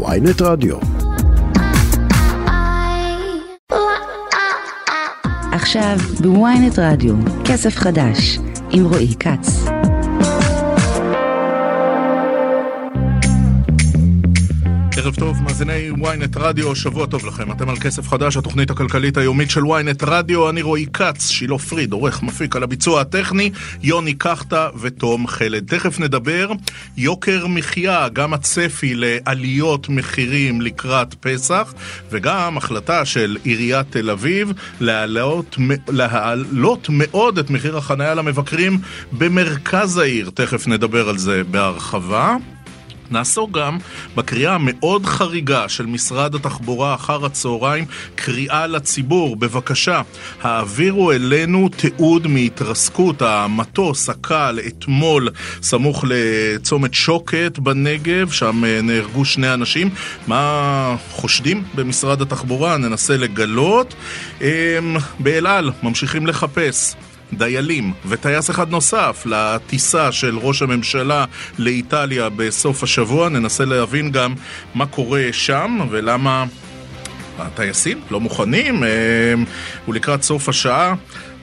ויינט רדיו. עכשיו בוויינט רדיו, כסף חדש, עם רועי כץ. ערב טוב, מאזיני ynet רדיו, שבוע טוב לכם. אתם על כסף חדש, התוכנית הכלכלית היומית של ynet רדיו. אני רועי כץ, שילה פריד, עורך מפיק על הביצוע הטכני, יוני קחטה ותום חלד. תכף נדבר יוקר מחיה, גם הצפי לעליות מחירים לקראת פסח, וגם החלטה של עיריית תל אביב להעלות, להעלות מאוד את מחיר החניה למבקרים במרכז העיר. תכף נדבר על זה בהרחבה. נעסוק גם בקריאה המאוד חריגה של משרד התחבורה אחר הצהריים, קריאה לציבור, בבקשה, העבירו אלינו תיעוד מהתרסקות המטוס הקל אתמול סמוך לצומת שוקת בנגב, שם אה, נהרגו שני אנשים. מה חושדים במשרד התחבורה? ננסה לגלות. אמ, באל על ממשיכים לחפש דיילים וטייס אחד נוסף לטיסה של ראש הממשלה לאיטליה בסוף השבוע. ננסה להבין גם מה קורה שם ולמה הטייסים לא מוכנים. אה, ולקראת סוף השעה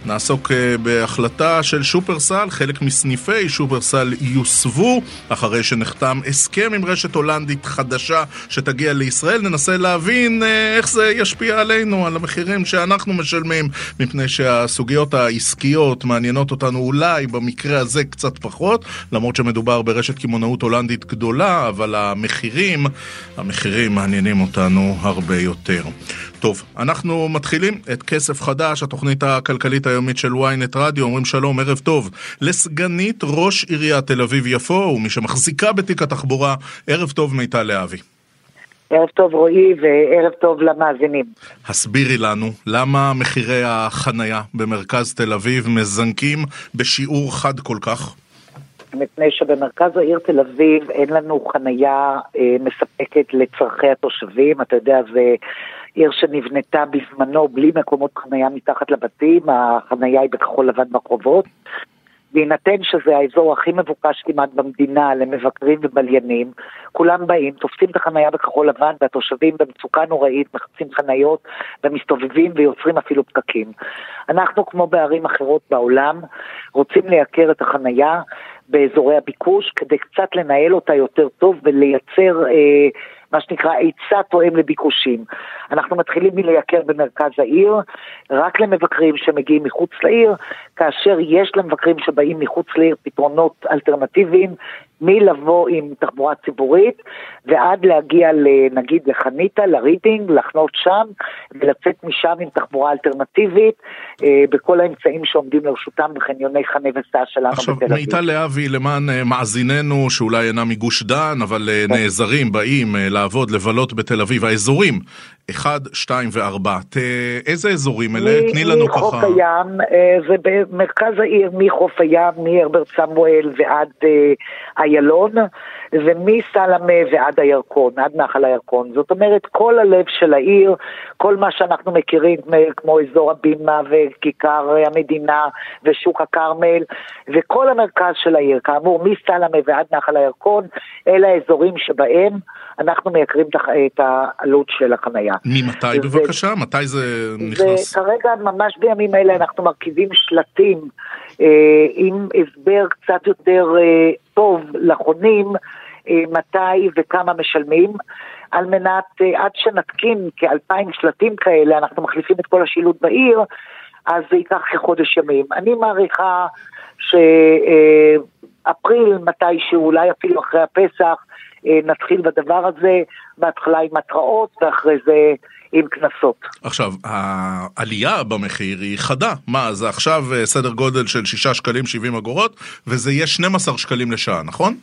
נעסוק אה, בהחלטה של שופרסל, חלק מסניפי שופרסל יוסבו אחרי שנחתם הסכם עם רשת הולנדית חדשה שתגיע לישראל. ננסה להבין אה, איך זה ישפיע עלינו, על המחירים שאנחנו משלמים, מפני שהסוגיות העסקיות מעניינות אותנו אולי במקרה הזה קצת פחות, למרות שמדובר ברשת קמעונאות הולנדית גדולה, אבל המחירים, המחירים מעניינים אותנו הרבה יותר. טוב, אנחנו מתחילים את כסף חדש, התוכנית הכלכלית היומית של ynet רדיו, אומרים שלום, ערב טוב, לסגנית ראש עיריית תל אביב-יפו, ומי שמחזיקה בתיק התחבורה, ערב טוב מיטל להבי. ערב טוב רועי וערב טוב למאזינים. הסבירי לנו למה מחירי החנייה במרכז תל אביב מזנקים בשיעור חד כל כך? מפני שבמרכז העיר תל אביב אין לנו חנייה אה, מספקת לצורכי התושבים, אתה יודע, זה... עיר שנבנתה בזמנו בלי מקומות חנייה מתחת לבתים, החנייה היא בכחול לבן ברחובות. בהינתן שזה האזור הכי מבוקש כמעט במדינה למבקרים ובליינים, כולם באים, תופסים את החנייה בכחול לבן והתושבים במצוקה נוראית מחפשים חניות ומסתובבים ויוצרים אפילו פקקים. אנחנו, כמו בערים אחרות בעולם, רוצים לייקר את החנייה באזורי הביקוש כדי קצת לנהל אותה יותר טוב ולייצר אה, מה שנקרא היצע תואם לביקושים. אנחנו מתחילים מלייקר במרכז העיר, רק למבקרים שמגיעים מחוץ לעיר, כאשר יש למבקרים שבאים מחוץ לעיר פתרונות אלטרנטיביים, מלבוא עם תחבורה ציבורית ועד להגיע נגיד לחניתה, לרידינג, לחנות שם ולצאת משם עם תחבורה אלטרנטיבית אה, בכל האמצעים שעומדים לרשותם בחניוני חנה וסע שלנו עכשיו, בתל אביב. עכשיו, מיטל להבי, למען אה, מאזיננו שאולי אינם מגוש דן, אבל אה, כן. נעזרים, באים לעבוד, לבלות בתל אביב, האזורים, 1, 2 ו-4, איזה אזורים אלה? תני לנו ככה. מחוף הים, זה במרכז העיר, מחוף הים, מהרברט סמואל ועד איילון, ומסלמה ועד הירקון, עד נחל הירקון. זאת אומרת, כל הלב של העיר, כל מה שאנחנו מכירים, כמו אזור הבימה וכיכר המדינה ושוק הכרמל, וכל המרכז של העיר, כאמור, מסלמה ועד נחל הירקון, אלה האזורים שבהם אנחנו מייקרים את העלות של החנייה. ממתי בבקשה? מתי זה נכנס? כרגע, ממש בימים אלה, אנחנו מרכיבים שלטים עם הסבר קצת יותר אה, טוב לחונים אה, מתי וכמה משלמים. על מנת, אה, עד שנתקין כאלפיים שלטים כאלה, אנחנו מחליפים את כל השילוט בעיר, אז זה ייקח כחודש ימים. אני מעריכה שאפריל, מתישהו, אולי אפילו אחרי הפסח, אה, נתחיל בדבר הזה, בהתחלה עם התראות ואחרי זה עם קנסות. עכשיו, העלייה במחיר היא חדה. מה, זה עכשיו אה, סדר גודל של 6 שקלים 70 אגורות, וזה יהיה 12 שקלים לשעה, נכון?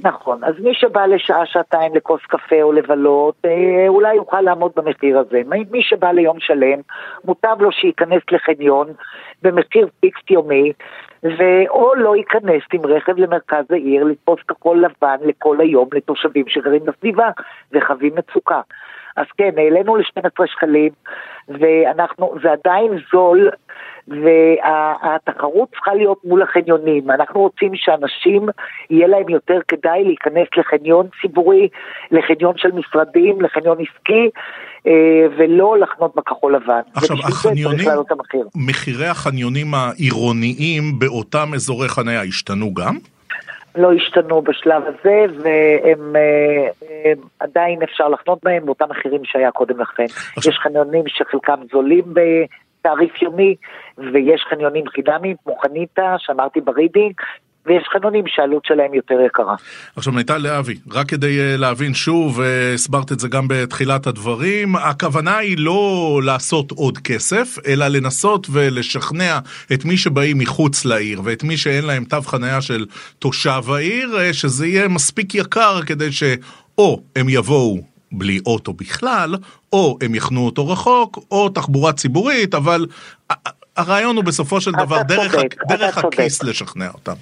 נכון, אז מי שבא לשעה, שעתיים לכוס קפה או לבלות, אה, אולי יוכל לעמוד במחיר הזה. מי שבא ליום שלם, מוטב לו שייכנס לחניון במחיר פיקס יומי, ואו לא ייכנס עם רכב למרכז העיר לתפוס כחול לבן לכל היום לתושבים שגרים בסביבה וחווים מצוקה. אז כן, העלינו ל-12 שקלים, ואנחנו, זה עדיין זול, והתחרות צריכה להיות מול החניונים. אנחנו רוצים שאנשים, יהיה להם יותר כדאי להיכנס לחניון ציבורי, לחניון של משרדים, לחניון עסקי, אה, ולא לחנות בכחול לבן. עכשיו, החניונים, מחירי החניונים העירוניים באותם אזורי חניה השתנו גם? לא השתנו בשלב הזה, והם אה, עדיין אפשר לחנות בהם באותם מחירים שהיה קודם לכן. עכשיו... יש חניונים שחלקם זולים בתעריף יומי, ויש חניונים חינמיים, כמו חניתה, שאמרתי ברידינג, ויש חניונים שהעלות שלהם יותר יקרה. עכשיו מיטל להבי, רק כדי אה, להבין שוב, והסברת את זה גם בתחילת הדברים, הכוונה היא לא לעשות עוד כסף, אלא לנסות ולשכנע את מי שבאים מחוץ לעיר ואת מי שאין להם תו חניה של תושב העיר, אה, שזה יהיה מספיק יקר כדי שאו הם יבואו בלי אוטו בכלל, או הם יחנו אותו רחוק, או תחבורה ציבורית, אבל הרעיון הוא בסופו של דבר דרך, צודק, דרך הכיס לשכנע אותם.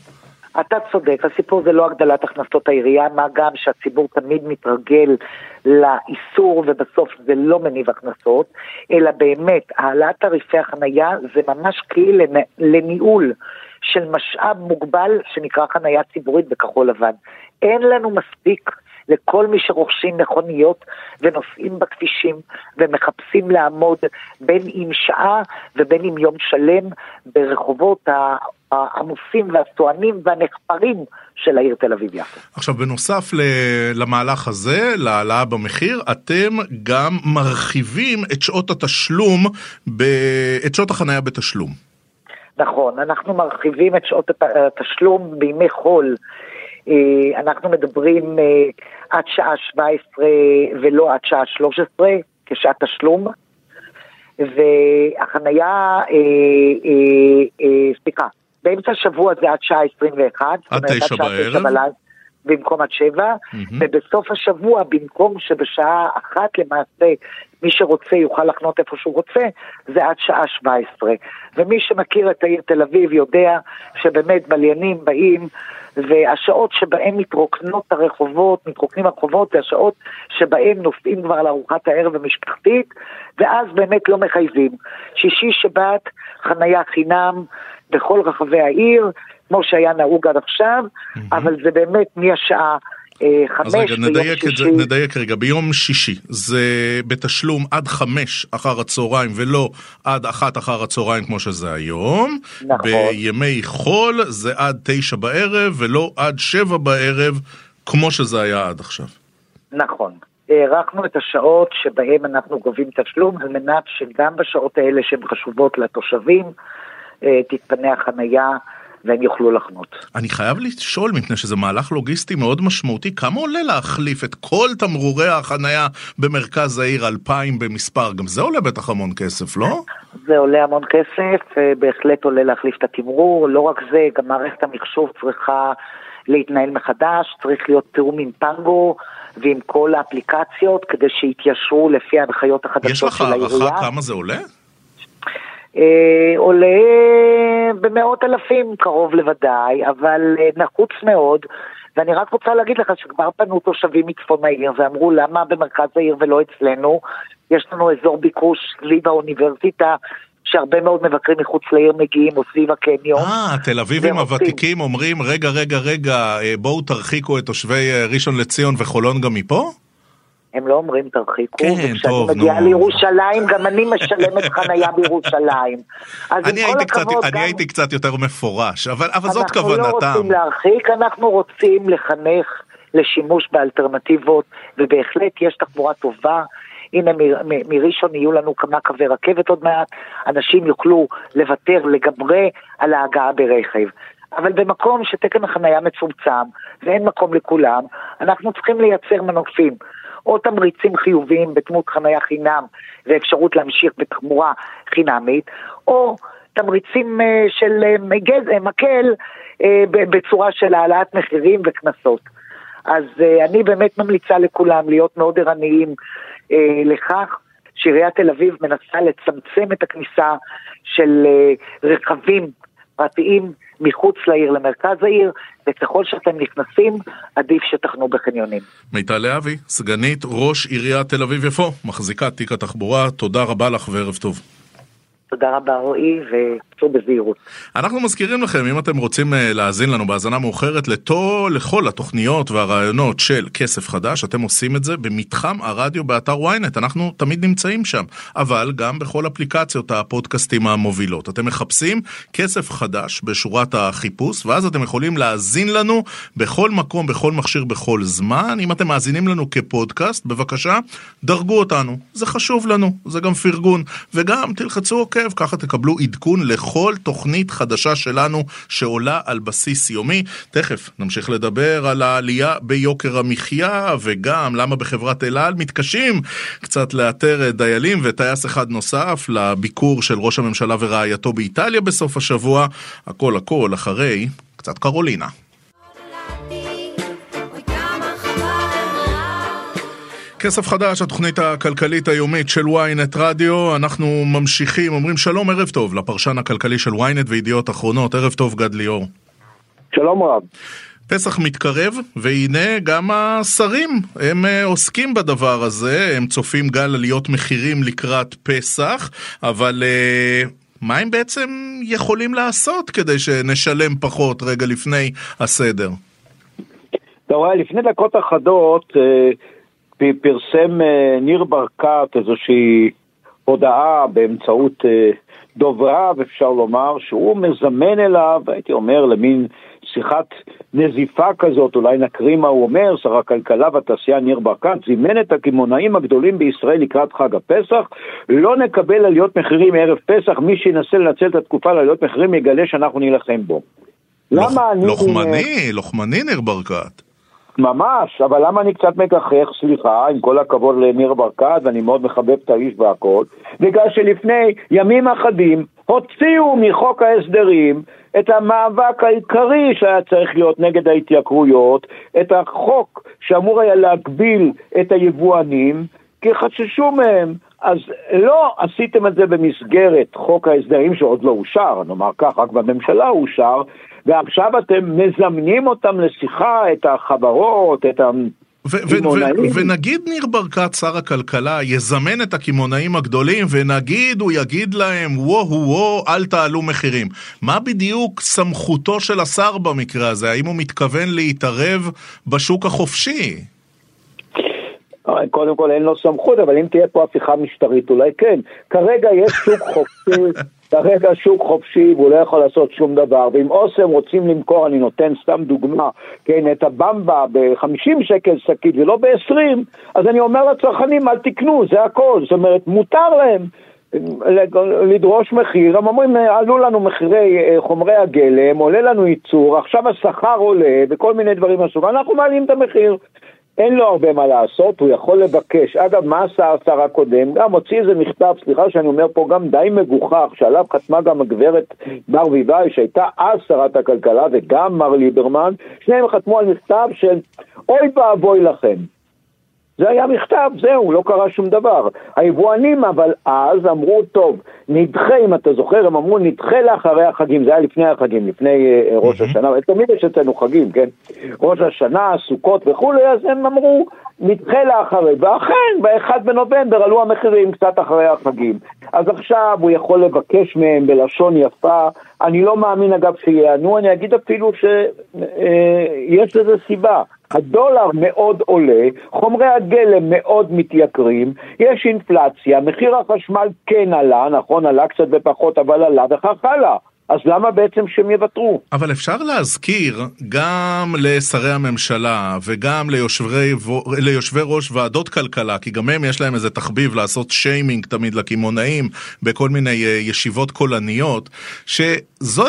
אתה צודק, הסיפור זה לא הגדלת הכנסות העירייה, מה גם שהציבור תמיד מתרגל לאיסור ובסוף זה לא מניב הכנסות, אלא באמת העלאת תעריפי החנייה זה ממש כלי לניהול של משאב מוגבל שנקרא חנייה ציבורית בכחול לבן. אין לנו מספיק לכל מי שרוכשים מכוניות ונוסעים בכבישים ומחפשים לעמוד בין אם שעה ובין אם יום שלם ברחובות העמוסים והסוענים והנחפרים של העיר תל אביב-יפו. עכשיו, בנוסף למהלך הזה, להעלאה במחיר, אתם גם מרחיבים את שעות התשלום, ב... את שעות החנייה בתשלום. נכון, אנחנו מרחיבים את שעות התשלום בימי חול. אה, אנחנו מדברים אה, עד שעה 17 ולא עד שעה 13 כשעת תשלום. והחנייה, סליחה, באמצע השבוע זה עד שעה 21. עד תשע בערב. במקום עד שבע, mm-hmm. ובסוף השבוע, במקום שבשעה אחת למעשה מי שרוצה יוכל לחנות איפה שהוא רוצה, זה עד שעה 17. ומי שמכיר את העיר תל אביב יודע שבאמת בליינים באים, והשעות שבהם מתרוקנות הרחובות, מתרוקנים הרחובות, זה השעות שבהם נוסעים כבר לארוחת הערב המשפחתית, ואז באמת לא מחייבים. שישי, שבת, חנייה חינם, בכל רחבי העיר, כמו שהיה נהוג עד עכשיו, mm-hmm. אבל זה באמת מהשעה אה, חמש אז רגע, נדייק, את זה, נדייק רגע, ביום שישי זה בתשלום עד חמש אחר הצהריים ולא עד אחת אחר הצהריים כמו שזה היום. נכון. בימי חול זה עד תשע בערב ולא עד שבע בערב כמו שזה היה עד עכשיו. נכון. הארכנו את השעות שבהן אנחנו גובים תשלום על מנת שגם בשעות האלה שהן חשובות לתושבים אה, תתפנה החנייה והם יוכלו לחנות. אני חייב לשאול, מפני שזה מהלך לוגיסטי מאוד משמעותי, כמה עולה להחליף את כל תמרורי החנייה במרכז העיר, אלפיים במספר? גם זה עולה בטח המון כסף, לא? זה עולה המון כסף, אה, בהחלט עולה להחליף את התמרור, לא רק זה, גם מערכת המחשוב צריכה להתנהל מחדש, צריך להיות תיאום עם פנגו. ועם כל האפליקציות כדי שיתיישרו לפי ההנחיות החדשות של העירייה. יש לך הערכה כמה זה עולה? אה, עולה במאות אלפים קרוב לוודאי, אבל אה, נחוץ מאוד. ואני רק רוצה להגיד לך שכבר פנו תושבים מצפון העיר ואמרו למה במרכז העיר ולא אצלנו, יש לנו אזור ביקוש סביב האוניברסיטה שהרבה מאוד מבקרים מחוץ לעיר מגיעים או סביב הקניון. אה, תל אביבים הוותיקים אומרים רגע רגע רגע אה, בואו תרחיקו את תושבי ראשון לציון וחולון גם מפה? הם לא אומרים תרחיקו, כן, וכשאני מגיעה לירושלים, גם אני משלמת חנייה בירושלים. אני, הייתי קצת, הכבוד, אני גם... הייתי קצת יותר מפורש, אבל, אבל זאת כוונתם. אנחנו לא רוצים להרחיק, אנחנו רוצים לחנך לשימוש באלטרנטיבות, ובהחלט יש תחבורה טובה. הנה מראשון יהיו לנו כמה קווי רכבת עוד מעט, אנשים יוכלו לוותר לגמרי על ההגעה ברכב. אבל במקום שתקן החנייה מצומצם ואין מקום לכולם, אנחנו צריכים לייצר מנופים. או תמריצים חיוביים בדמות חניה חינם ואפשרות להמשיך בתחבורה חינמית, או תמריצים אה, של אה, גז, אה, מקל בצורה של העלאת מחירים וקנסות. אז אני באמת ממליצה לכולם להיות מאוד ערניים לכך שעיריית תל אביב מנסה לצמצם את הכניסה של רכבים פרטיים מחוץ לעיר למרכז העיר, וככל שאתם נכנסים, עדיף שתחנו בחניונים. מיטל להבי, סגנית ראש עיריית תל אביב-יפו, מחזיקת תיק התחבורה, תודה רבה לך וערב טוב. תודה רבה רועי, וצאו בזהירות. אנחנו מזכירים לכם, אם אתם רוצים אה, להאזין לנו בהאזנה מאוחרת לתו, לכל התוכניות והרעיונות של כסף חדש, אתם עושים את זה במתחם הרדיו באתר ynet, אנחנו תמיד נמצאים שם, אבל גם בכל אפליקציות הפודקאסטים המובילות. אתם מחפשים כסף חדש בשורת החיפוש, ואז אתם יכולים להאזין לנו בכל מקום, בכל מכשיר, בכל זמן. אם אתם מאזינים לנו כפודקאסט, בבקשה, דרגו אותנו. זה חשוב לנו, זה גם פרגון. וגם תלחצו עוקב, ככה תקבלו עדכון לכל תוכנית חדשה שלנו שעולה על בסיס יומי. תכף נמשיך לדבר על העלייה ביוקר המחיה וגם למה בחברת אל על מתקשים קצת לאתר דיילים וטייס אחד נוסף לביקור של ראש הממשלה ורעייתו באיטליה בסוף השבוע. הכל הכל אחרי קצת קרולינה. כסף חדש, התוכנית הכלכלית היומית של ynet רדיו, אנחנו ממשיכים, אומרים שלום, ערב טוב לפרשן הכלכלי של ynet וידיעות אחרונות, ערב טוב גד ליאור. שלום רב. פסח מתקרב, והנה גם השרים, הם אה, עוסקים בדבר הזה, הם צופים גל עליות מחירים לקראת פסח, אבל אה, מה הם בעצם יכולים לעשות כדי שנשלם פחות רגע לפני הסדר? אתה רואה, לפני דקות אחדות אה, פרסם אה, ניר ברקת איזושהי הודעה באמצעות אה, דובריו, אפשר לומר, שהוא מזמן אליו, הייתי אומר, למין שיחת נזיפה כזאת, אולי נקריא מה הוא אומר, שר הכלכלה והתעשייה ניר ברקת, זימן את הקמעונאים הגדולים בישראל לקראת חג הפסח, לא נקבל עליות מחירים מערב פסח, מי שינסה לנצל את התקופה לעליות מחירים יגלה שאנחנו נילחם בו. לוח, למה אני... לוחמני, לוחמני ניר ברקת. ממש, אבל למה אני קצת מגחך, סליחה, עם כל הכבוד לניר ברקת, ואני מאוד מחבב את האיש והכל, בגלל שלפני ימים אחדים הוציאו מחוק ההסדרים את המאבק העיקרי שהיה צריך להיות נגד ההתייקרויות, את החוק שאמור היה להגביל את היבואנים, כי חששו מהם. אז לא עשיתם את זה במסגרת חוק ההסדרים שעוד לא אושר, נאמר כך, רק בממשלה אושר, ועכשיו אתם מזמנים אותם לשיחה, את החברות, את ה... ונגיד ניר ברקת, שר הכלכלה, יזמן את הקמעונאים הגדולים, ונגיד הוא יגיד להם, וואו וואו, אל תעלו מחירים. מה בדיוק סמכותו של השר במקרה הזה? האם הוא מתכוון להתערב בשוק החופשי? קודם כל אין לו סמכות, אבל אם תהיה פה הפיכה משטרית אולי כן. כרגע יש שוק חופשי כרגע שוק חופשי והוא לא יכול לעשות שום דבר, ואם אוסם רוצים למכור, אני נותן סתם דוגמה, כן, את הבמבה ב-50 שקל שקית ולא ב-20, אז אני אומר לצרכנים, אל תקנו, זה הכל, זאת אומרת, מותר להם. לדרוש מחיר, הם אומרים, עלו לנו מחירי אה, חומרי הגלם, עולה לנו ייצור, עכשיו השכר עולה וכל מיני דברים מהסוג, אנחנו מעלים את המחיר. אין לו הרבה מה לעשות, הוא יכול לבקש. אגב, מה עשה השר הקודם? גם הוציא איזה מכתב, סליחה שאני אומר פה, גם די מגוחך, שעליו חתמה גם הגברת ברביבאי, שהייתה אז שרת הכלכלה, וגם מר ליברמן, שניהם חתמו על מכתב של אוי ואבוי לכם. זה היה מכתב, זהו, לא קרה שום דבר. היבואנים אבל אז אמרו, טוב, נדחה, אם אתה זוכר, הם אמרו, נדחה לאחרי החגים, זה היה לפני החגים, לפני uh, ראש השנה, תמיד יש אצלנו חגים, כן? ראש השנה, סוכות וכולי, אז הם אמרו, נדחה לאחרי, ואכן, ב-1 בנובמבר עלו המחירים קצת אחרי החגים. אז עכשיו הוא יכול לבקש מהם בלשון יפה, אני לא מאמין אגב שיענו, אני אגיד אפילו שיש אה, לזה סיבה. הדולר מאוד עולה, חומרי הגלם מאוד מתייקרים, יש אינפלציה, מחיר החשמל כן עלה, נכון, עלה קצת ופחות, אבל עלה וכך הלאה. אז למה בעצם שהם יוותרו? אבל אפשר להזכיר גם לשרי הממשלה וגם ליושבי, ליושבי ראש ועדות כלכלה, כי גם הם יש להם איזה תחביב לעשות שיימינג תמיד לקמעונאים בכל מיני אה, ישיבות קולניות, שזו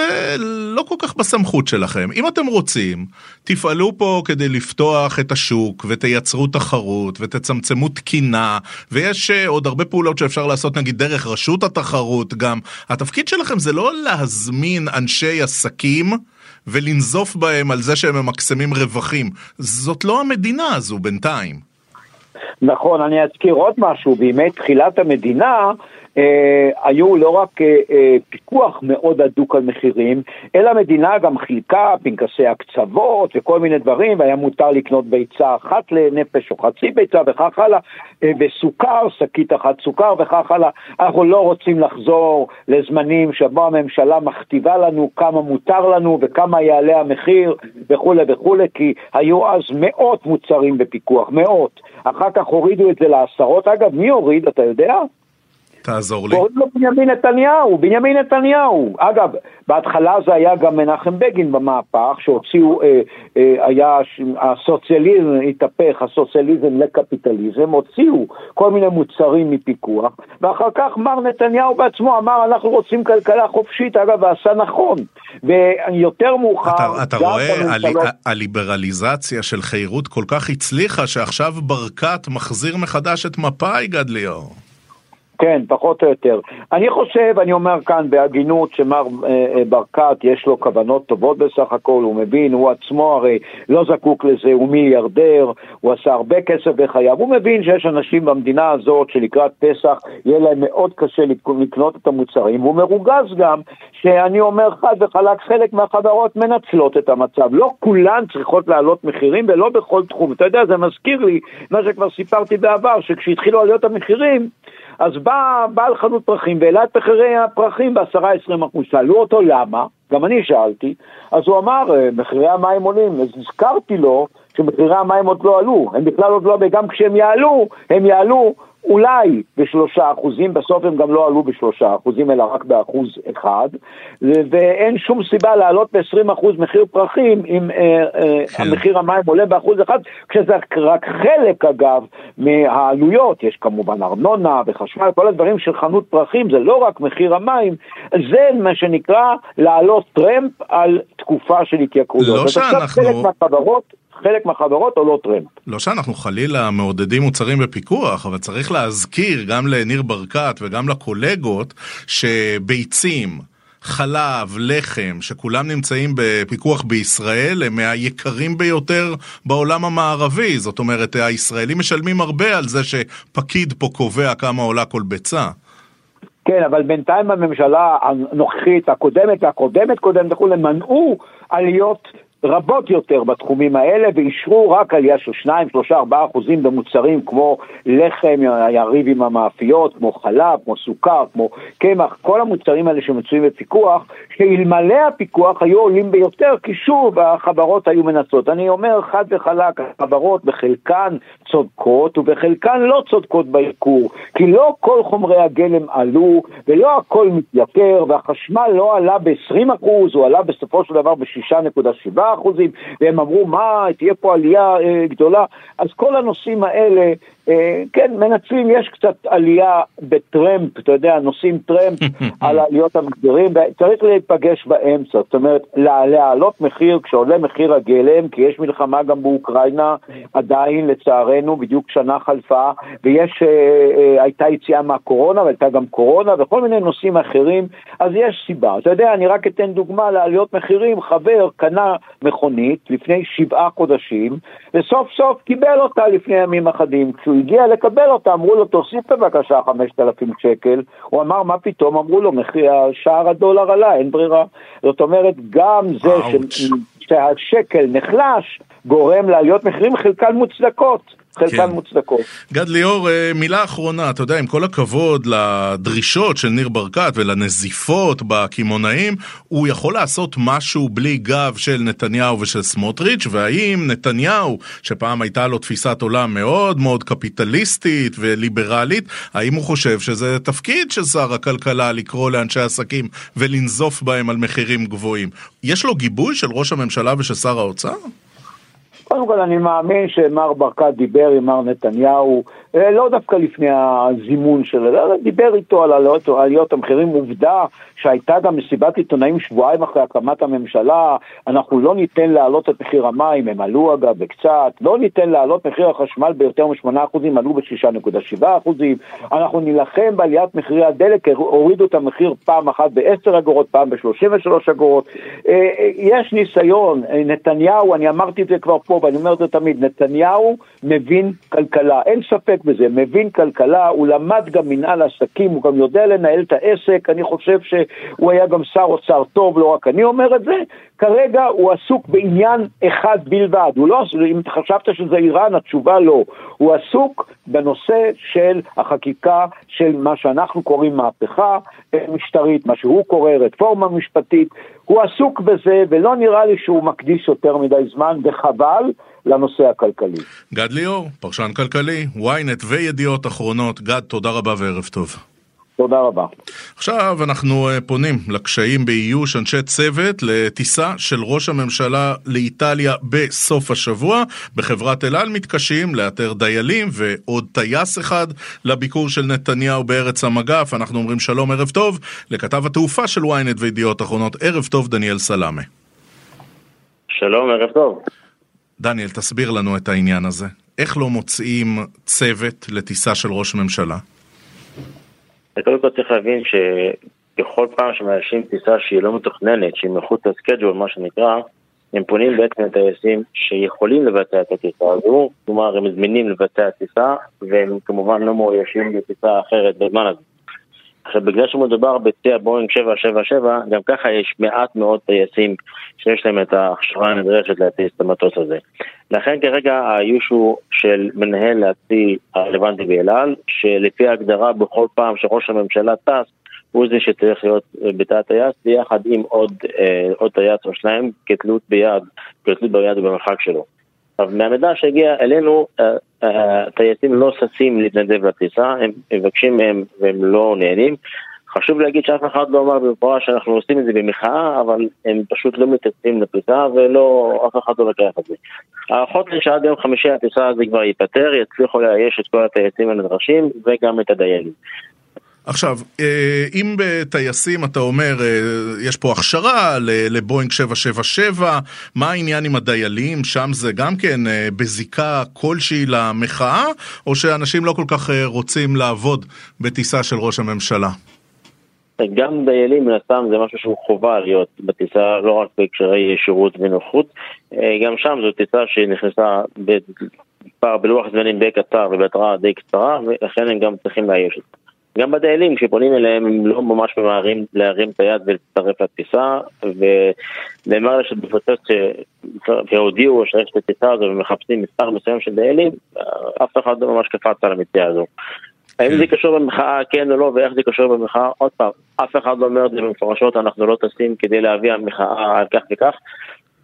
לא כל כך בסמכות שלכם. אם אתם רוצים, תפעלו פה כדי לפתוח את השוק ותייצרו תחרות ותצמצמו תקינה, ויש אה, עוד הרבה פעולות שאפשר לעשות נגיד דרך רשות התחרות גם. התפקיד שלכם זה לא להז... להזמין אנשי עסקים ולנזוף בהם על זה שהם ממקסמים רווחים. זאת לא המדינה הזו בינתיים. נכון, אני אזכיר עוד משהו, בימי תחילת המדינה היו לא רק אה, אה, פיקוח מאוד הדוק על מחירים, אלא המדינה גם חילקה פנקסי הקצוות וכל מיני דברים, והיה מותר לקנות ביצה אחת לנפש או חצי ביצה וכך הלאה, אה, וסוכר, שקית אחת סוכר וכך הלאה. אנחנו לא רוצים לחזור לזמנים שבו הממשלה מכתיבה לנו כמה מותר לנו וכמה יעלה המחיר וכולי וכולי, כי היו אז מאות מוצרים בפיקוח, מאות. אחר כך הורידו את זה לעשרות. אגב, מי הוריד, אתה יודע? תעזור לי. קוראים לו בנימין נתניהו, בנימין נתניהו. אגב, בהתחלה זה היה גם מנחם בגין במהפך, שהוציאו, אה, אה, היה, הסוציאליזם התהפך, הסוציאליזם לקפיטליזם, הוציאו כל מיני מוצרים מפיקוח, ואחר כך מר נתניהו בעצמו אמר, אנחנו רוצים כלכלה חופשית, אגב, ועשה נכון. ויותר מאוחר... אתה, אתה רואה, בממשלות... הליברליזציה של חירות כל כך הצליחה, שעכשיו ברקת מחזיר מחדש את מפא"י, גד ליאור. כן, פחות או יותר. אני חושב, אני אומר כאן בהגינות, שמר אה, אה, ברקת יש לו כוונות טובות בסך הכל, הוא מבין, הוא עצמו הרי לא זקוק לזה, הוא מיליארדר, הוא עשה הרבה כסף בחייו, הוא מבין שיש אנשים במדינה הזאת שלקראת פסח יהיה להם מאוד קשה לקנות את המוצרים, והוא מרוגז גם, שאני אומר חד וחלק, חלק מהחברות מנצלות את המצב. לא כולן צריכות להעלות מחירים ולא בכל תחום. אתה יודע, זה מזכיר לי מה שכבר סיפרתי בעבר, שכשהתחילו עליות המחירים, אז בא בעל חנות פרחים והעלה את מחירי הפרחים ב-10-20 אחוז. שאלו אותו למה, גם אני שאלתי, אז הוא אמר, אה, מחירי המים עולים. אז הזכרתי לו שמחירי המים עוד לא עלו, הם בכלל עוד לא, וגם כשהם יעלו, הם יעלו אולי בשלושה אחוזים, בסוף הם גם לא עלו בשלושה אחוזים, אלא רק באחוז אחד, ואין שום סיבה להעלות ב-20 אחוז מחיר פרחים אם אה, אה, כן. המחיר המים עולה באחוז אחד, כשזה רק חלק אגב מהעלויות, יש כמובן ארנונה וחשמל, כל הדברים של חנות פרחים, זה לא רק מחיר המים, זה מה שנקרא להעלות טרמפ על תקופה של התייקרויות. לא שאנחנו... חלק מהחברות חלק מהחברות עולות טרמפ. לא שאנחנו חלילה מעודדים מוצרים בפיקוח, אבל צריך להזכיר גם לניר ברקת וגם לקולגות שביצים, חלב, לחם, שכולם נמצאים בפיקוח בישראל, הם מהיקרים ביותר בעולם המערבי. זאת אומרת, הישראלים משלמים הרבה על זה שפקיד פה קובע כמה עולה כל ביצה. כן, אבל בינתיים הממשלה הנוכחית, הקודמת והקודמת קודמת וכולי, מנעו עליות רבות יותר בתחומים האלה ואישרו רק עלייה של 2, 3, 4 אחוזים במוצרים כמו לחם, יריב עם המאפיות, כמו חלב, כמו סוכר, כמו קמח, כל המוצרים האלה שמצויים בפיקוח, שאלמלא הפיקוח היו עולים ביותר, כי שוב החברות היו מנצות. אני אומר חד וחלק, החברות בחלקן צודקות ובחלקן לא צודקות בעיקור, כי לא כל חומרי הגלם עלו ולא הכל מתייקר והחשמל לא עלה ב-20 אחוז, הוא עלה בסופו של דבר ב-6.7 אחוזים, והם אמרו, מה, תהיה פה עלייה אה, גדולה. אז כל הנושאים האלה, כן, מנצלים, יש קצת עלייה בטרמפ, אתה יודע, נוסעים טרמפ על העליות המגדירים, וצריך להיפגש באמצע, זאת אומרת, להעלות מחיר כשעולה מחיר הגלם, כי יש מלחמה גם באוקראינה, עדיין, לצערנו, בדיוק שנה חלפה, ויש, אה, אה, הייתה יציאה מהקורונה, והייתה גם קורונה, וכל מיני נושאים אחרים, אז יש סיבה. אתה יודע, אני רק אתן דוגמה לעליות מחירים, חבר קנה מכונית לפני שבעה חודשים, וסוף סוף קיבל אותה לפני ימים אחדים. כשהוא הגיע לקבל אותה, אמרו לו, תוסיף בבקשה 5,000 שקל. הוא אמר, מה פתאום? אמרו לו, מחיר שער הדולר עלה, אין ברירה. זאת אומרת, גם זה ש... שהשקל נחלש, גורם לעליות מחירים, חלקן מוצדקות. חלקן כן. מוצדקות. גד ליאור, אה, מילה אחרונה, אתה יודע, עם כל הכבוד לדרישות של ניר ברקת ולנזיפות בקמעונאים, הוא יכול לעשות משהו בלי גב של נתניהו ושל סמוטריץ', והאם נתניהו, שפעם הייתה לו תפיסת עולם מאוד מאוד קפיטליסטית וליברלית, האם הוא חושב שזה תפקיד של שר הכלכלה לקרוא לאנשי עסקים ולנזוף בהם על מחירים גבוהים? יש לו גיבוי של ראש הממשלה ושל שר האוצר? קודם כל אני מאמין שמר ברקת דיבר עם מר נתניהו, לא דווקא לפני הזימון שלו, אלא דיבר איתו על עליות, המחירים. עובדה שהייתה גם מסיבת עיתונאים שבועיים אחרי הקמת הממשלה, אנחנו לא ניתן להעלות את מחיר המים, הם עלו אגב בקצת, לא ניתן להעלות מחיר החשמל ביותר מ-8%, עלו ב-6.7%, אנחנו נילחם בעליית מחירי הדלק, הורידו את המחיר פעם אחת ב-10 אגורות, פעם ב-33 אגורות. אה, אה, יש ניסיון, נתניהו, אני אמרתי את זה כבר פה, ואני אומר את זה תמיד, נתניהו מבין כלכלה, אין ספק בזה, מבין כלכלה, הוא למד גם מנהל עסקים, הוא גם יודע לנהל את העסק, אני חושב שהוא היה גם שר אוצר טוב, לא רק אני אומר את זה, כרגע הוא עסוק בעניין אחד בלבד, הוא לא, אם חשבת שזה איראן, התשובה לא, הוא עסוק בנושא של החקיקה של מה שאנחנו קוראים מהפכה משטרית, מה שהוא קורא רפורמה משפטית, הוא עסוק בזה ולא נראה לי שהוא מקדיש יותר מדי זמן, וחבל. לנושא הכלכלי. גד ליאור, פרשן כלכלי, ynet וידיעות אחרונות. גד, תודה רבה וערב טוב. תודה רבה. עכשיו אנחנו אה, פונים לקשיים באיוש אנשי צוות לטיסה של ראש הממשלה לאיטליה בסוף השבוע. בחברת אל על מתקשים לאתר דיילים ועוד טייס אחד לביקור של נתניהו בארץ המגף. אנחנו אומרים שלום, ערב טוב, לכתב התעופה של ynet וידיעות אחרונות. ערב טוב, דניאל סלאמה. שלום, ערב טוב. דניאל, תסביר לנו את העניין הזה. איך לא מוצאים צוות לטיסה של ראש ממשלה? קודם כל צריך להבין שבכל פעם שמאשים טיסה שהיא לא מתוכננת, שהיא מחוץ לסקייג'ול, מה שנקרא, הם פונים בעצם לטייסים שיכולים לבצע את הטיסה הזו, כלומר הם מזמינים לבצע טיסה, והם כמובן לא מאוישים לטיסה אחרת בזמן הזה. עכשיו, בגלל שמדובר בצי הבואינג 777, גם ככה יש מעט מאוד טייסים שיש להם את ההכשרה הנדרשת להטיס את המטוס הזה. לכן כרגע האיוש הוא של מנהל הצי הרלוונטי באל על, שלפי ההגדרה בכל פעם שראש הממשלה טס, הוא זה שצריך להיות בתא הטייס ביחד עם אה, עוד טייס או שניים כתלות ביד, כתלות ביד ובמרחק שלו. עכשיו, מהמידע שהגיע אלינו, הטייסים לא ששים להתנדב לטיסה, הם מבקשים מהם והם לא נהנים. חשוב להגיד שאף אחד לא אמר במפורש שאנחנו עושים את זה במחאה, אבל הם פשוט לא מתייחסים לטיסה ולא, אף אחד לא לקח את זה. הערכות הן שעד יום חמישי הטיסה הזו כבר ייפתר, יצליחו לאייש את כל הטייסים הנדרשים וגם את הדיילים. עכשיו, אה, אם בטייסים אתה אומר, אה, יש פה הכשרה לבואינג 777, מה העניין עם הדיילים? שם זה גם כן אה, בזיקה כלשהי למחאה, או שאנשים לא כל כך רוצים לעבוד בטיסה של ראש הממשלה? גם דיילים מן הסתם זה משהו שהוא חובה להיות בטיסה, לא רק בהקשרי שירות ונוחות. גם שם זו טיסה שנכנסה בלוח זמנים די קצר ובהתראה די קצרה, ולכן הם גם צריכים לאייש את זה. גם בדיילים, כשפונים אליהם, הם לא ממש ממהרים להרים את היד ולהצטרף לטיסה, ונאמר לי שבקבוצות שהודיעו שיש את הטיסה הזו ומחפשים מספר מסוים של דיילים, אף אחד לא ממש קפץ על המציאה הזו. האם זה קשור במחאה, כן או לא, ואיך זה קשור במחאה? עוד פעם, אף אחד לא אומר את זה במפורשות, אנחנו לא טסים כדי להביא המחאה על כך וכך,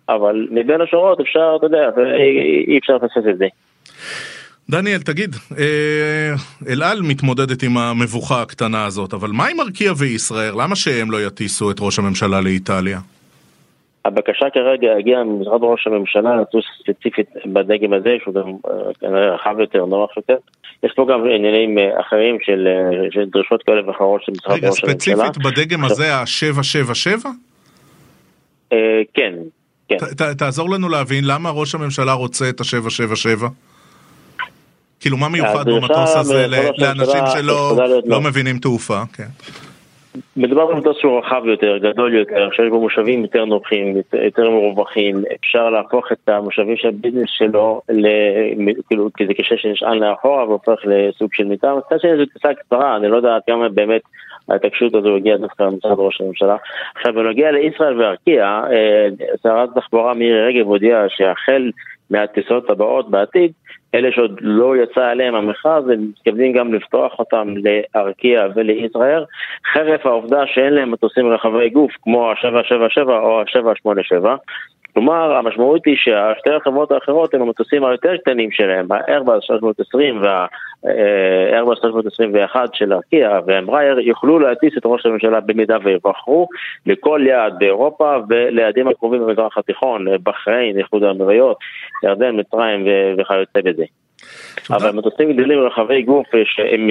אבל מבין השורות אפשר, אתה יודע, אי אפשר לפספס את זה. דניאל, תגיד, אה, אל על מתמודדת עם המבוכה הקטנה הזאת, אבל מה עם ארקיע וישראל? למה שהם לא יטיסו את ראש הממשלה לאיטליה? הבקשה כרגע הגיעה ממשרד ראש הממשלה לטוס ספציפית בדגם הזה, שהוא גם אה, כנראה רחב יותר, נוח יותר. יש פה גם עניינים אה, אחרים של, של דרישות כאלה ואחרות של משרד ראש הממשלה. רגע, ספציפית בדגם הזה, ה-777? כן, כן. תעזור לנו להבין למה ראש הממשלה רוצה את ה-777? כאילו, מה מיוחד במטוס הזה לאנשים שלא לא מבינים תעופה? כן. מדובר במטוס שהוא רחב יותר, גדול יותר, שיש בו מושבים יותר נוחים, יותר מרווחים, אפשר להפוך את המושבים של הביזנס שלו, כאילו, כי זה קשה שנשען לאחורה והופך לסוג של מיטה, מצד שני זו טיסה קצרה, אני לא יודע כמה באמת ההתעקשות הזו הגיעה דווקא למשרד ראש הממשלה. עכשיו, בנוגע לישראל וארקיע, אה, שרת התחבורה מירי רגב הודיעה שהחל מהטיסות הבאות בעתיד, אלה שעוד לא יצא עליהם המכרז, הם מתכוונים גם לפתוח אותם לארקיע ולישראל, חרף העובדה שאין להם מטוסים רחבי גוף כמו ה-777 או ה-787. כלומר, המשמעות היא שהשתי החברות האחרות הם המטוסים היותר קטנים שלהם, ה-Airbus 320 וה-Airbus 321 של ארקיע ואמרייר, יוכלו להטיס את ראש הממשלה במידה ויבחרו לכל יעד באירופה וליעדים הקרובים במזרח התיכון, בחריין, איחוד האמירויות, ירדן, מצרים וכיוצא בזה. אבל מטוסים גדולים רחבי גוף שהם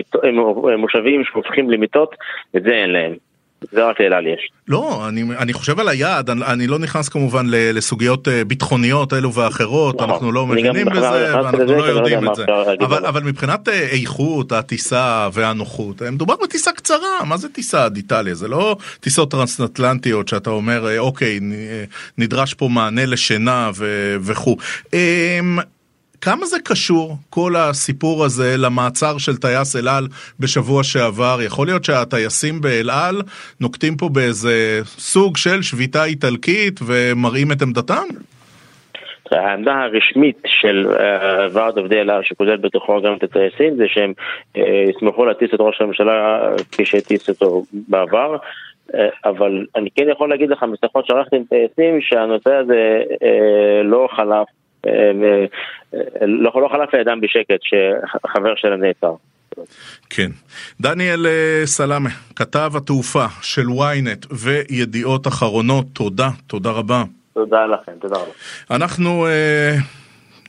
מושבים שהופכים למיטות, את זה אין להם. זה רק לאל על יש. לא, אני, אני חושב על היעד, אני, אני לא נכנס כמובן לסוגיות אה, ביטחוניות אלו ואחרות, נכון. אנחנו לא מבינים בזה ואנחנו לא, לא יודעים את זה. אבל, אבל מבחינת אה, איכות הטיסה והנוחות, מדובר בטיסה קצרה, מה זה טיסה עד איטליה? זה לא טיסות טרנס-אטלנטיות שאתה אומר, אוקיי, נדרש פה מענה לשינה וכו'. כמה זה קשור, כל הסיפור הזה, למעצר של טייס אל על בשבוע שעבר? יכול להיות שהטייסים באל על נוקטים פה באיזה סוג של שביתה איטלקית ומראים את עמדתם? העמדה הרשמית של uh, ועד עובדי אל על שכולל בתוכו גם את הטייסים זה שהם uh, ישמחו להטיס את ראש הממשלה כפי שהטיס אותו בעבר אבל אני כן יכול להגיד לך משיחות שערכתי עם טייסים שהנושא הזה לא חלף לא, לא חלף לידם בשקט שחבר שלהם נעצר. כן. דניאל אה, סלאמה, כתב התעופה של ynet וידיעות אחרונות, תודה, תודה רבה. תודה לכם, תודה רבה. אנחנו...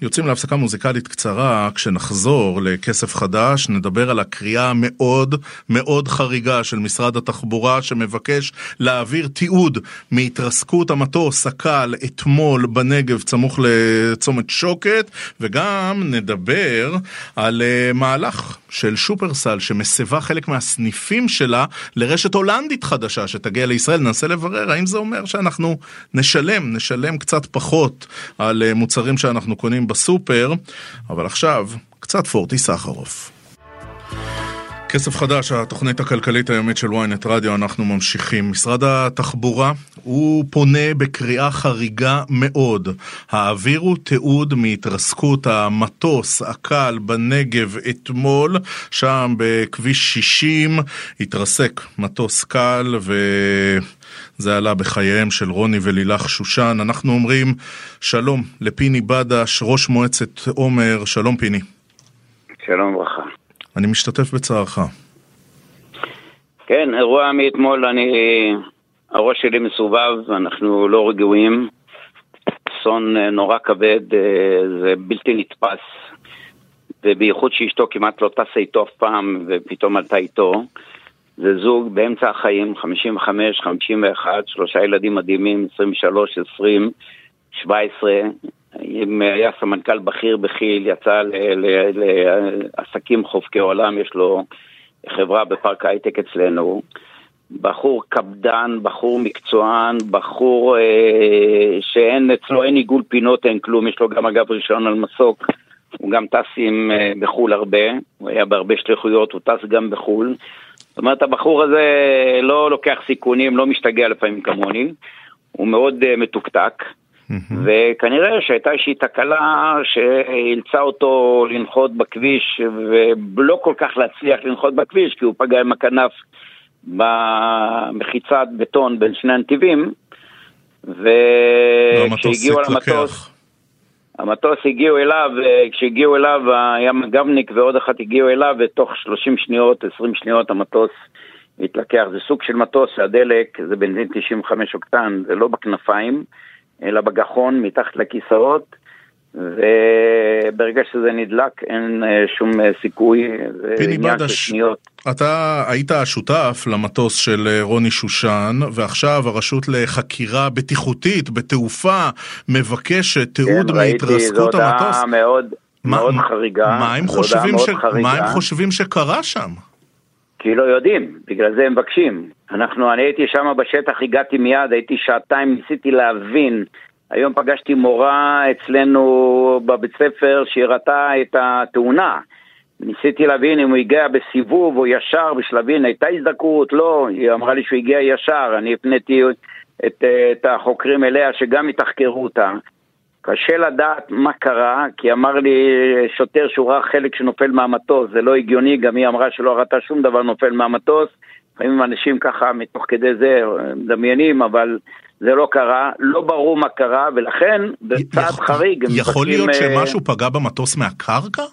יוצאים להפסקה מוזיקלית קצרה, כשנחזור לכסף חדש, נדבר על הקריאה המאוד מאוד חריגה של משרד התחבורה שמבקש להעביר תיעוד מהתרסקות המטוס הקל אתמול בנגב סמוך לצומת שוקת, וגם נדבר על uh, מהלך של שופרסל שמסבה חלק מהסניפים שלה לרשת הולנדית חדשה שתגיע לישראל. ננסה לברר האם זה אומר שאנחנו נשלם, נשלם קצת פחות על uh, מוצרים שאנחנו קונים בסופר, אבל עכשיו, קצת פורטי סחרוף. כסף חדש, התוכנית הכלכלית היומית של ynet רדיו, אנחנו ממשיכים. משרד התחבורה, הוא פונה בקריאה חריגה מאוד. העבירו תיעוד מהתרסקות המטוס הקל בנגב אתמול, שם בכביש 60, התרסק מטוס קל ו... זה עלה בחייהם של רוני ולילך שושן. אנחנו אומרים שלום לפיני בדש, ראש מועצת עומר. שלום פיני. שלום וברכה. אני משתתף בצערך. כן, אירוע מאתמול, אני... הראש שלי מסובב, אנחנו לא רגועים. אסון אה, נורא כבד, אה, זה בלתי נתפס. ובייחוד שאשתו כמעט לא טסה איתו אף פעם, ופתאום עלתה איתו. זה זוג באמצע החיים, 55, 51, שלושה ילדים מדהימים, 23, 20, 17. אם היה סמנכ"ל בכיר בכי"ל, יצא לעסקים חובקי עולם, יש לו חברה בפארק הייטק אצלנו. בחור קפדן, בחור מקצוען, בחור אה, שאין אצלו, אין עיגול פינות, אין כלום, יש לו גם אגב רישיון על מסוק, הוא גם טס עם, אה, בחו"ל הרבה, הוא היה בהרבה שליחויות, הוא טס גם בחו"ל. זאת אומרת, הבחור הזה לא לוקח סיכונים, לא משתגע לפעמים כמוני, הוא מאוד uh, מתוקתק, mm-hmm. וכנראה שהייתה איזושהי תקלה שאילצה אותו לנחות בכביש, ולא כל כך להצליח לנחות בכביש, כי הוא פגע עם הכנף במחיצת בטון בין שני הנתיבים, וכשהגיעו על המטוס... הגיעו אליו, אה, כשהגיעו אליו היה מג"בניק ועוד אחת הגיעו אליו, ותוך 30 שניות, 20 שניות המטוס התלקח. זה סוג של מטוס שהדלק זה בנזין 95 אוקטן, זה לא בכנפיים, אלא בגחון, מתחת לכיסאות. וברגע שזה נדלק אין אה, שום אה, סיכוי, זה עניין של שניות. אתה היית השותף למטוס של אה, רוני שושן, ועכשיו הרשות לחקירה בטיחותית בתעופה מבקשת תיעוד כן, מהתרסקות המטוס. כן, ראיתי, זו הודעה מאוד, מה, מאוד חריגה. מה הם, חושבים ש... חריגה. מה הם חושבים שקרה שם? כי לא יודעים, בגלל זה הם מבקשים. אנחנו, אני הייתי שם בשטח, הגעתי מיד, הייתי שעתיים, ניסיתי להבין היום פגשתי מורה אצלנו בבית ספר שהראתה את התאונה. ניסיתי להבין אם הוא הגיע בסיבוב או ישר בשביל להבין, הייתה הזדקרות? לא, היא אמרה לי שהוא הגיע ישר, אני הפניתי את, את החוקרים אליה שגם יתחקרו אותה. קשה לדעת מה קרה, כי אמר לי שוטר שהוא ראה חלק שנופל מהמטוס, זה לא הגיוני, גם היא אמרה שלא ראתה שום דבר נופל מהמטוס. לפעמים אנשים ככה מתוך כדי זה מדמיינים, אבל זה לא קרה, לא ברור מה קרה, ולכן בצעד חריג... יכול להיות אה, שמשהו פגע במטוס מהקרקע?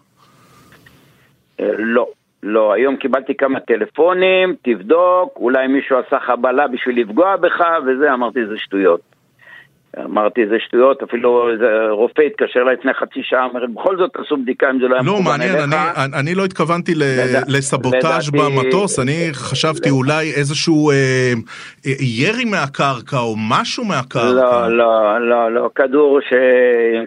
אה, לא, לא. היום קיבלתי כמה טלפונים, תבדוק, אולי מישהו עשה חבלה בשביל לפגוע בך, וזה, אמרתי, זה שטויות. אמרתי, זה שטויות, אפילו איזה רופא התקשר אליי לפני חצי שעה, אומר, בכל זאת תעשו בדיקה אם זה לא היה לא, מכוון אליך. מעניין, אני, אני לא התכוונתי ל, לדע- לסבוטאז' לדעתי- במטוס, אני חשבתי אולי איזשהו אה, אה, ירי מהקרקע או משהו מהקרקע. לא, לא, לא, לא, כדור ש...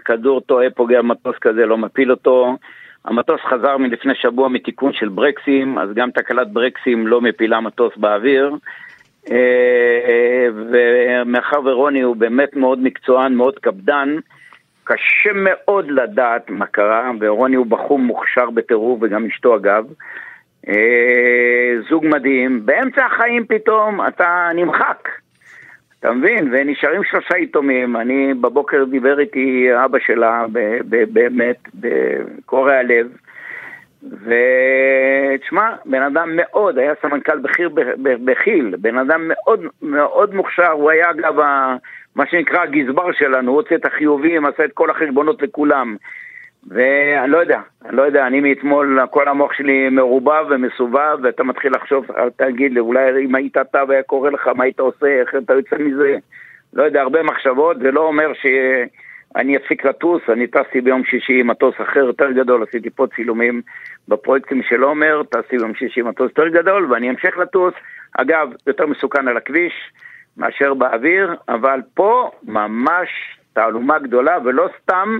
כדור טועה פוגע במטוס כזה, לא מפיל אותו. המטוס חזר מלפני שבוע מתיקון של ברקסים, אז גם תקלת ברקסים לא מפילה מטוס באוויר. אה, ומאחר ורוני הוא באמת מאוד מקצוען, מאוד קפדן, קשה מאוד לדעת מה קרה, ורוני הוא בחור מוכשר בטירוף, וגם אשתו אגב. אה, זוג מדהים, באמצע החיים פתאום אתה נמחק. אתה מבין? ונשארים שלושה יתומים. אני בבוקר דיבר איתי אבא שלה, באמת, בקורע לב. ותשמע, בן אדם מאוד, היה סמנכ"ל בכיר בכי"ל, בן אדם מאוד מאוד מוכשר, הוא היה אגב ה- מה שנקרא הגזבר שלנו, הוא הוציא את החיובים, עשה את כל החשבונות לכולם. ואני לא יודע, אני לא יודע, אני מאתמול, כל המוח שלי מרובב ומסובב, ואתה מתחיל לחשוב, תגיד לי, אולי אם היית אתה והיה קורה לך, מה היית עושה, איך אתה יוצא מזה, לא יודע, הרבה מחשבות, זה לא אומר שאני אפסיק לטוס, אני טסתי ביום שישי עם מטוס אחר יותר גדול, עשיתי פה צילומים בפרויקטים של עומר, טסתי ביום שישי עם מטוס יותר גדול, ואני אמשיך לטוס, אגב, יותר מסוכן על הכביש מאשר באוויר, אבל פה ממש תעלומה גדולה, ולא סתם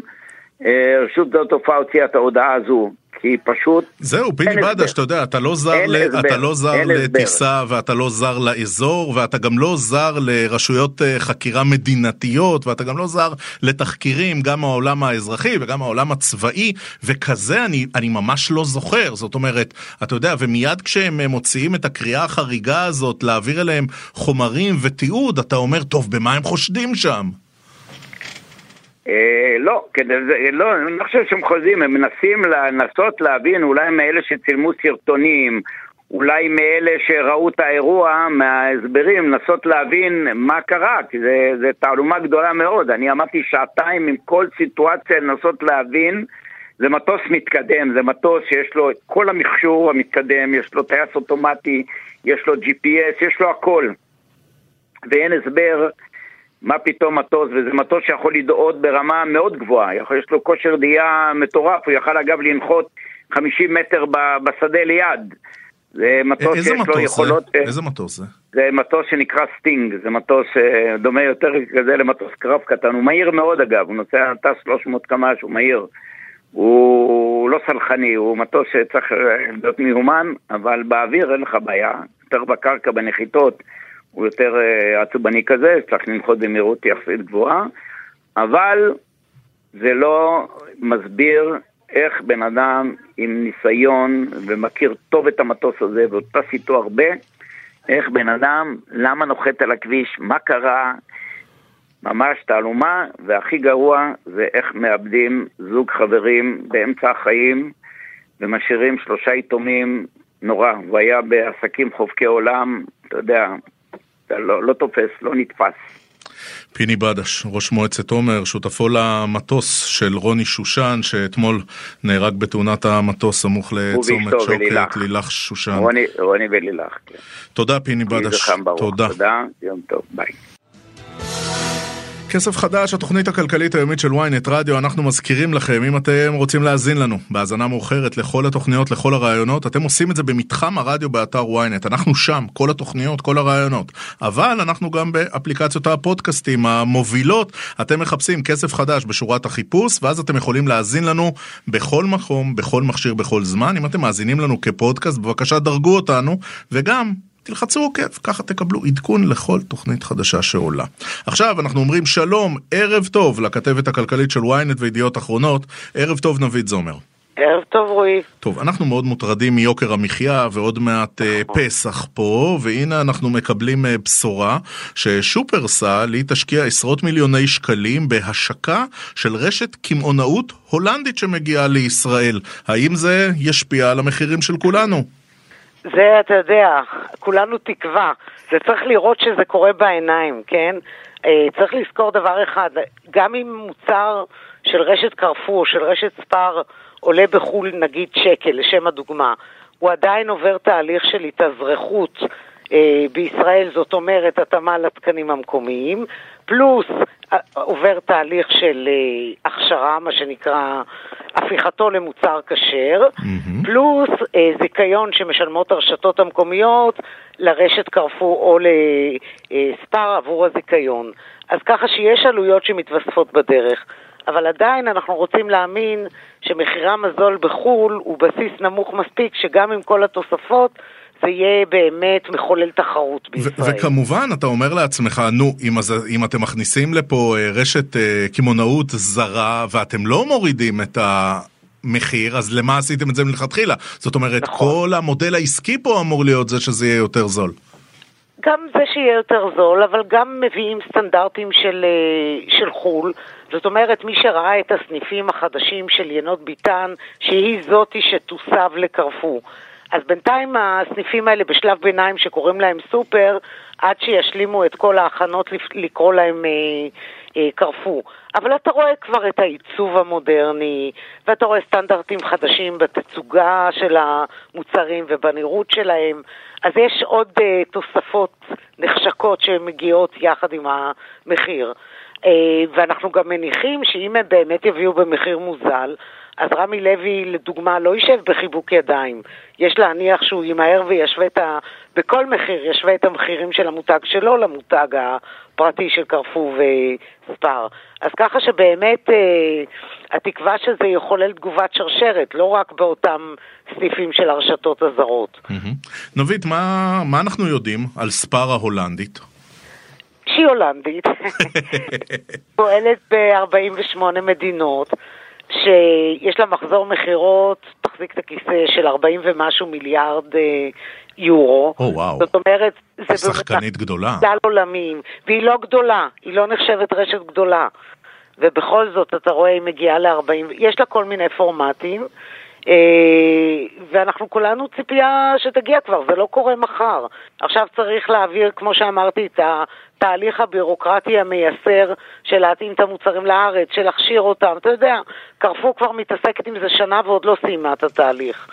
אה, רשות שדות התעופה הוציאה את ההודעה הזו, כי פשוט זהו, פיני בדש. אתה יודע, אתה לא זר, ל... הסבר, אתה לא זר. לטיסה ואתה לא זר לאזור ואתה גם לא זר לרשויות אה, חקירה מדינתיות ואתה גם לא זר לתחקירים, גם מהעולם האזרחי וגם מהעולם הצבאי וכזה אני, אני ממש לא זוכר, זאת אומרת, אתה יודע, ומיד כשהם אה, מוציאים את הקריאה החריגה הזאת להעביר אליהם חומרים ותיעוד, אתה אומר, טוב, במה הם חושדים שם? אה, לא, כדי לא, אני לא חושב שהם חוזים, הם מנסים לנסות להבין, אולי מאלה שצילמו סרטונים, אולי מאלה שראו את האירוע, מההסברים, לנסות להבין מה קרה, כי זה תעלומה גדולה מאוד. אני עמדתי שעתיים עם כל סיטואציה לנסות להבין. זה מטוס מתקדם, זה מטוס שיש לו את כל המכשור המתקדם, יש לו טייס אוטומטי, יש לו GPS, יש לו הכל. ואין הסבר מה פתאום מטוס, וזה מטוס שיכול לדאות ברמה מאוד גבוהה, יש לו כושר דאייה מטורף, הוא יכל אגב לנחות 50 מטר בשדה ליד. זה מטוס שיש לו מטוס יכולות... זה? אה, איזה מטוס זה? זה מטוס שנקרא סטינג, זה מטוס אה, דומה יותר כזה למטוס קרב קטן, הוא מהיר מאוד אגב, הוא נוסע טס 300 קמ"ש, הוא מהיר. הוא לא סלחני, הוא מטוס שצריך אה, להיות מיומן, אבל באוויר אין לך בעיה, יותר בקרקע, בנחיתות, הוא יותר אה, עצבני כזה, צריך לנחות במהירות יחסית גבוהה, אבל זה לא מסביר איך בן אדם עם ניסיון ומכיר טוב את המטוס הזה ועוד טס איתו הרבה, איך בן אדם, למה נוחת על הכביש, מה קרה, ממש תעלומה, והכי גרוע זה איך מאבדים זוג חברים באמצע החיים ומשאירים שלושה יתומים, נורא. הוא היה בעסקים חובקי עולם, אתה יודע, לא, לא תופס, לא נתפס. פיני בדש, ראש מועצת עומר, שותפו למטוס של רוני שושן, שאתמול נהרג בתאונת המטוס סמוך לצומת שוקת. לילך שושן. רוני, רוני ולילך, כן. תודה פיני בדש. תודה. תודה, יום טוב, ביי. כסף חדש, התוכנית הכלכלית היומית של ynet רדיו, אנחנו מזכירים לכם, אם אתם רוצים להאזין לנו בהאזנה מאוחרת לכל התוכניות, לכל הרעיונות, אתם עושים את זה במתחם הרדיו באתר ynet, אנחנו שם, כל התוכניות, כל הרעיונות, אבל אנחנו גם באפליקציות הפודקאסטים המובילות, אתם מחפשים כסף חדש בשורת החיפוש, ואז אתם יכולים להאזין לנו בכל מקום, בכל מכשיר, בכל זמן, אם אתם מאזינים לנו כפודקאסט, בבקשה דרגו אותנו, וגם תלחצו עוקב, ככה תקבלו עדכון לכל תוכנית חדשה שעולה. עכשיו אנחנו אומרים שלום, ערב טוב לכתבת הכלכלית של ynet וידיעות אחרונות, ערב טוב נביד זומר. ערב טוב רועי. טוב, אנחנו מאוד מוטרדים מיוקר המחיה ועוד מעט אה, פסח פה, והנה אנחנו מקבלים אה, בשורה ששופרסל היא תשקיע עשרות מיליוני שקלים בהשקה של רשת קמעונאות הולנדית שמגיעה לישראל. האם זה ישפיע על המחירים של כולנו? זה, אתה יודע, כולנו תקווה. זה צריך לראות שזה קורה בעיניים, כן? אה, צריך לזכור דבר אחד, גם אם מוצר של רשת קרפור, של רשת ספר, עולה בחו"ל נגיד שקל, לשם הדוגמה, הוא עדיין עובר תהליך של התאזרחות אה, בישראל, זאת אומרת התאמה לתקנים המקומיים, פלוס עובר תהליך של אה, הכשרה, מה שנקרא הפיכתו למוצר כשר, מהמם. פלוס אה, זיכיון שמשלמות הרשתות המקומיות לרשת קרפור או לספר עבור הזיכיון. אז ככה שיש עלויות שמתווספות בדרך. אבל עדיין אנחנו רוצים להאמין שמחירם הזול בחו"ל הוא בסיס נמוך מספיק, שגם עם כל התוספות זה יהיה באמת מחולל תחרות בישראל. וכמובן, אתה אומר לעצמך, נו, אם, אז, אם אתם מכניסים לפה אה, רשת אה, קמעונאות זרה ואתם לא מורידים את המחיר, אז למה עשיתם את זה מלכתחילה? זאת אומרת, נכון. כל המודל העסקי פה אמור להיות זה שזה יהיה יותר זול. גם זה שיהיה יותר זול, אבל גם מביאים סטנדרטים של, אה, של חו"ל. זאת אומרת, מי שראה את הסניפים החדשים של ינות ביטן, שהיא זאתי שתוסב לקרפור. אז בינתיים הסניפים האלה בשלב ביניים שקוראים להם סופר, עד שישלימו את כל ההכנות לקרוא להם אה, אה, קרפור. אבל אתה רואה כבר את העיצוב המודרני, ואתה רואה סטנדרטים חדשים בתצוגה של המוצרים ובנראות שלהם. אז יש עוד אה, תוספות נחשקות שמגיעות יחד עם המחיר. אה, ואנחנו גם מניחים שאם הם באמת יביאו במחיר מוזל, אז רמי לוי, לדוגמה, לא יישב בחיבוק ידיים. יש להניח שהוא ימהר וישווה את ה... בכל מחיר ישווה את המחירים של המותג שלו למותג הפרטי של קרפור וספר. אז ככה שבאמת אה, התקווה שזה יחולל תגובת שרשרת, לא רק באותם סניפים של הרשתות הזרות. נובית, מה, מה אנחנו יודעים על ספר ההולנדית? שהיא הולנדית, פועלת ב-48 מדינות, שיש לה מחזור מכירות, תחזיק את הכיסא, של 40 ומשהו מיליארד אה, יורו. או, וואו. זאת אומרת, זה באמת שחקנית גדולה. כלל עולמיים, והיא לא גדולה, היא לא נחשבת רשת גדולה. ובכל זאת, אתה רואה, היא מגיעה ל-40, יש לה כל מיני פורמטים, אה, ואנחנו כולנו ציפייה שתגיע כבר, זה לא קורה מחר. עכשיו צריך להעביר, כמו שאמרתי, את התהליך הבירוקרטי המייסר של להתאים את המוצרים לארץ, של להכשיר אותם. אתה יודע, קרפור כבר מתעסקת עם זה שנה ועוד לא סיימה את התהליך.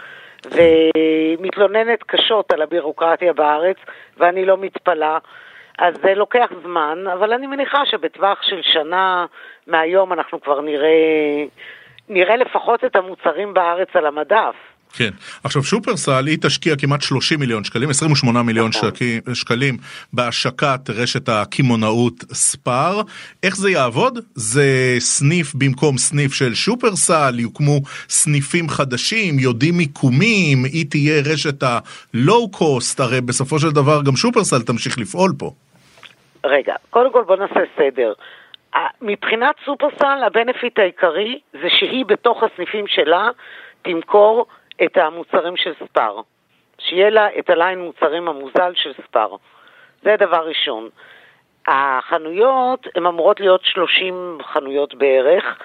ומתלוננת קשות על הבירוקרטיה בארץ, ואני לא מתפלאה. אז זה לוקח זמן, אבל אני מניחה שבטווח של שנה מהיום אנחנו כבר נראה, נראה לפחות את המוצרים בארץ על המדף. כן. עכשיו שופרסל היא תשקיע כמעט 30 מיליון שקלים, 28 מיליון נכון. שקי- שקלים בהשקת רשת הקמעונאות ספר. איך זה יעבוד? זה סניף במקום סניף של שופרסל, יוקמו סניפים חדשים, יודעים מיקומים, היא תהיה רשת הלואו קוסט, הרי בסופו של דבר גם שופרסל תמשיך לפעול פה. רגע, קודם כל בוא נעשה סדר. מבחינת סופרסל, הבנפיט העיקרי זה שהיא בתוך הסניפים שלה תמכור את המוצרים של ספר. שיהיה לה את הליין מוצרים המוזל של ספר. זה דבר ראשון. החנויות, הן אמורות להיות 30 חנויות בערך,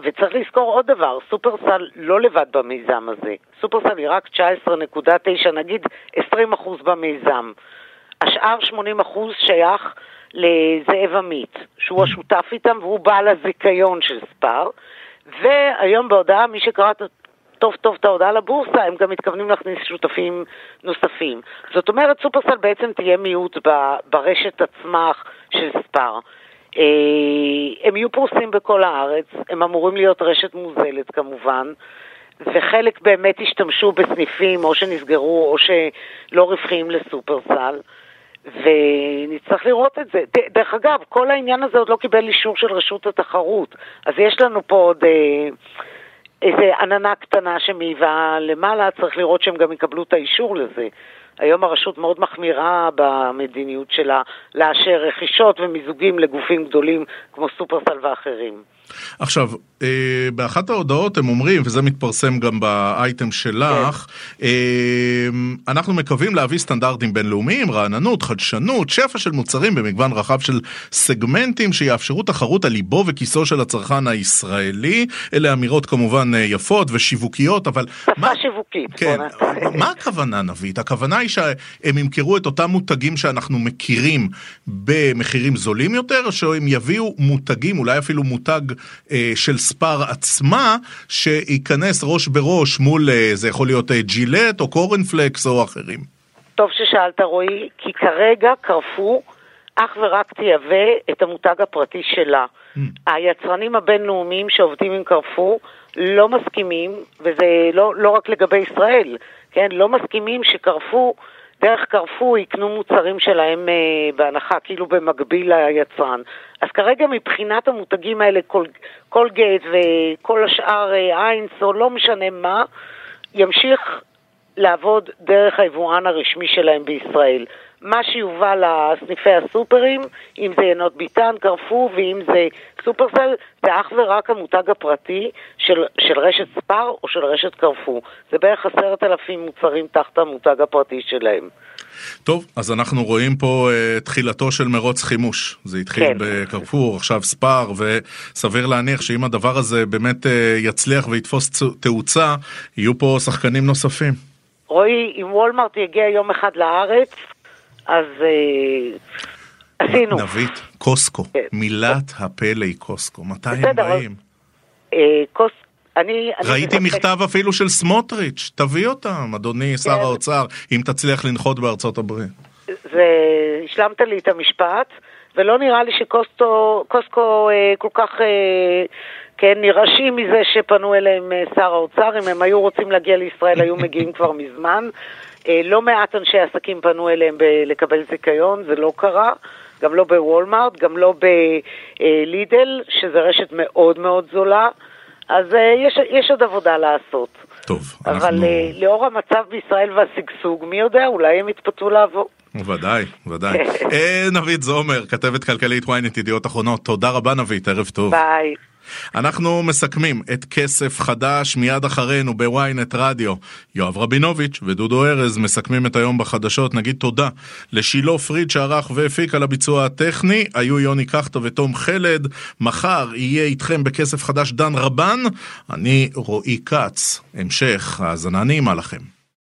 וצריך לזכור עוד דבר, סופרסל לא לבד במיזם הזה. סופרסל היא רק 19.9, נגיד 20% במיזם. השאר 80% שייך לזאב עמית, שהוא השותף איתם והוא בעל הזיכיון של ספר. והיום בהודעה, מי שקרא טוב טוב את ההודעה לבורסה, הם גם מתכוונים להכניס שותפים נוספים. זאת אומרת, סופרסל בעצם תהיה מיעוט ברשת עצמה של ספר. אה, הם יהיו פרוסים בכל הארץ, הם אמורים להיות רשת מוזלת כמובן, וחלק באמת השתמשו בסניפים או שנסגרו או שלא רווחיים לסופרסל. ונצטרך לראות את זה. דרך אגב, כל העניין הזה עוד לא קיבל אישור של רשות התחרות, אז יש לנו פה עוד אה, איזה עננה קטנה שמעיבה למעלה, צריך לראות שהם גם יקבלו את האישור לזה. היום הרשות מאוד מחמירה במדיניות שלה לאשר רכישות ומיזוגים לגופים גדולים כמו סופרסל ואחרים. עכשיו, אה, באחת ההודעות הם אומרים, וזה מתפרסם גם באייטם שלך, אה, אנחנו מקווים להביא סטנדרטים בינלאומיים, רעננות, חדשנות, שפע של מוצרים במגוון רחב של סגמנטים שיאפשרו תחרות על ליבו וכיסו של הצרכן הישראלי. אלה אמירות כמובן אה, יפות ושיווקיות, אבל... שפה שיווקית, כן. מה הכוונה נבית? הכוונה היא שהם ימכרו את אותם מותגים שאנחנו מכירים במחירים זולים יותר, או שהם יביאו מותגים, אולי אפילו מותג של ספר עצמה, שייכנס ראש בראש מול, אה, זה יכול להיות אה, ג'ילט או קורנפלקס או אחרים. טוב ששאלת רועי, כי כרגע קרפור, אך ורק תייבא את המותג הפרטי שלה. Mm. היצרנים הבינלאומיים שעובדים עם קרפור לא מסכימים, וזה לא, לא רק לגבי ישראל, כן? לא מסכימים שקרפור, דרך קרפור יקנו מוצרים שלהם אה, בהנחה, כאילו במקביל ליצרן. אז כרגע מבחינת המותגים האלה, קול, קולגייט וכל השאר, אה, היינץ או לא משנה מה, ימשיך לעבוד דרך היבואן הרשמי שלהם בישראל. מה שיובא לסניפי הסופרים, אם זה יינות ביתן, קרפור, ואם זה שופרסל, זה אך ורק המותג הפרטי של, של רשת ספאר או של רשת קרפור. זה בערך עשרת אלפים מוצרים תחת המותג הפרטי שלהם. טוב, אז אנחנו רואים פה uh, תחילתו של מרוץ חימוש. זה התחיל כן. בקרפור, עכשיו ספר, וסביר להניח שאם הדבר הזה באמת uh, יצליח ויתפוס תאוצה, יהיו פה שחקנים נוספים. רועי, אם וולמרט יגיע יום אחד לארץ, אז אה, עשינו. נבית, קוסקו, כן. מילת הפלא היא קוסקו. מתי הם באים? אה, כוס... אני... אני ראיתי מבקש- מכתב אפילו של סמוטריץ', תביא אותם, אדוני שר כן. האוצר, אם תצליח לנחות בארצות הברית. זה... השלמת לי את המשפט, ולא נראה לי שקוסטו, קוסקו אה, כל כך, אה, כן, נרעשים מזה שפנו אליהם אה, שר האוצר. אם הם היו רוצים להגיע לישראל, היו מגיעים כבר מזמן. אה, לא מעט אנשי עסקים פנו אליהם לקבל זיכיון, זה לא קרה. גם לא בוולמארט, גם לא בלידל, שזה רשת מאוד מאוד זולה. אז אה, יש, יש עוד עבודה לעשות. טוב, אבל אנחנו... אה, לאור המצב בישראל והשגשוג, מי יודע, אולי הם יתפתו לעבור. ודאי, ודאי. אה, נבית זומר, כתבת כלכלית ynet ידיעות אחרונות, תודה רבה נבית, ערב טוב. ביי. אנחנו מסכמים את כסף חדש מיד אחרינו בוויינט רדיו. יואב רבינוביץ' ודודו ארז מסכמים את היום בחדשות. נגיד תודה לשילה פריד שערך והפיק על הביצוע הטכני. היו יוני קחטה ותום חלד. מחר יהיה איתכם בכסף חדש דן רבן. אני רועי כץ. המשך האזנה נעימה לכם.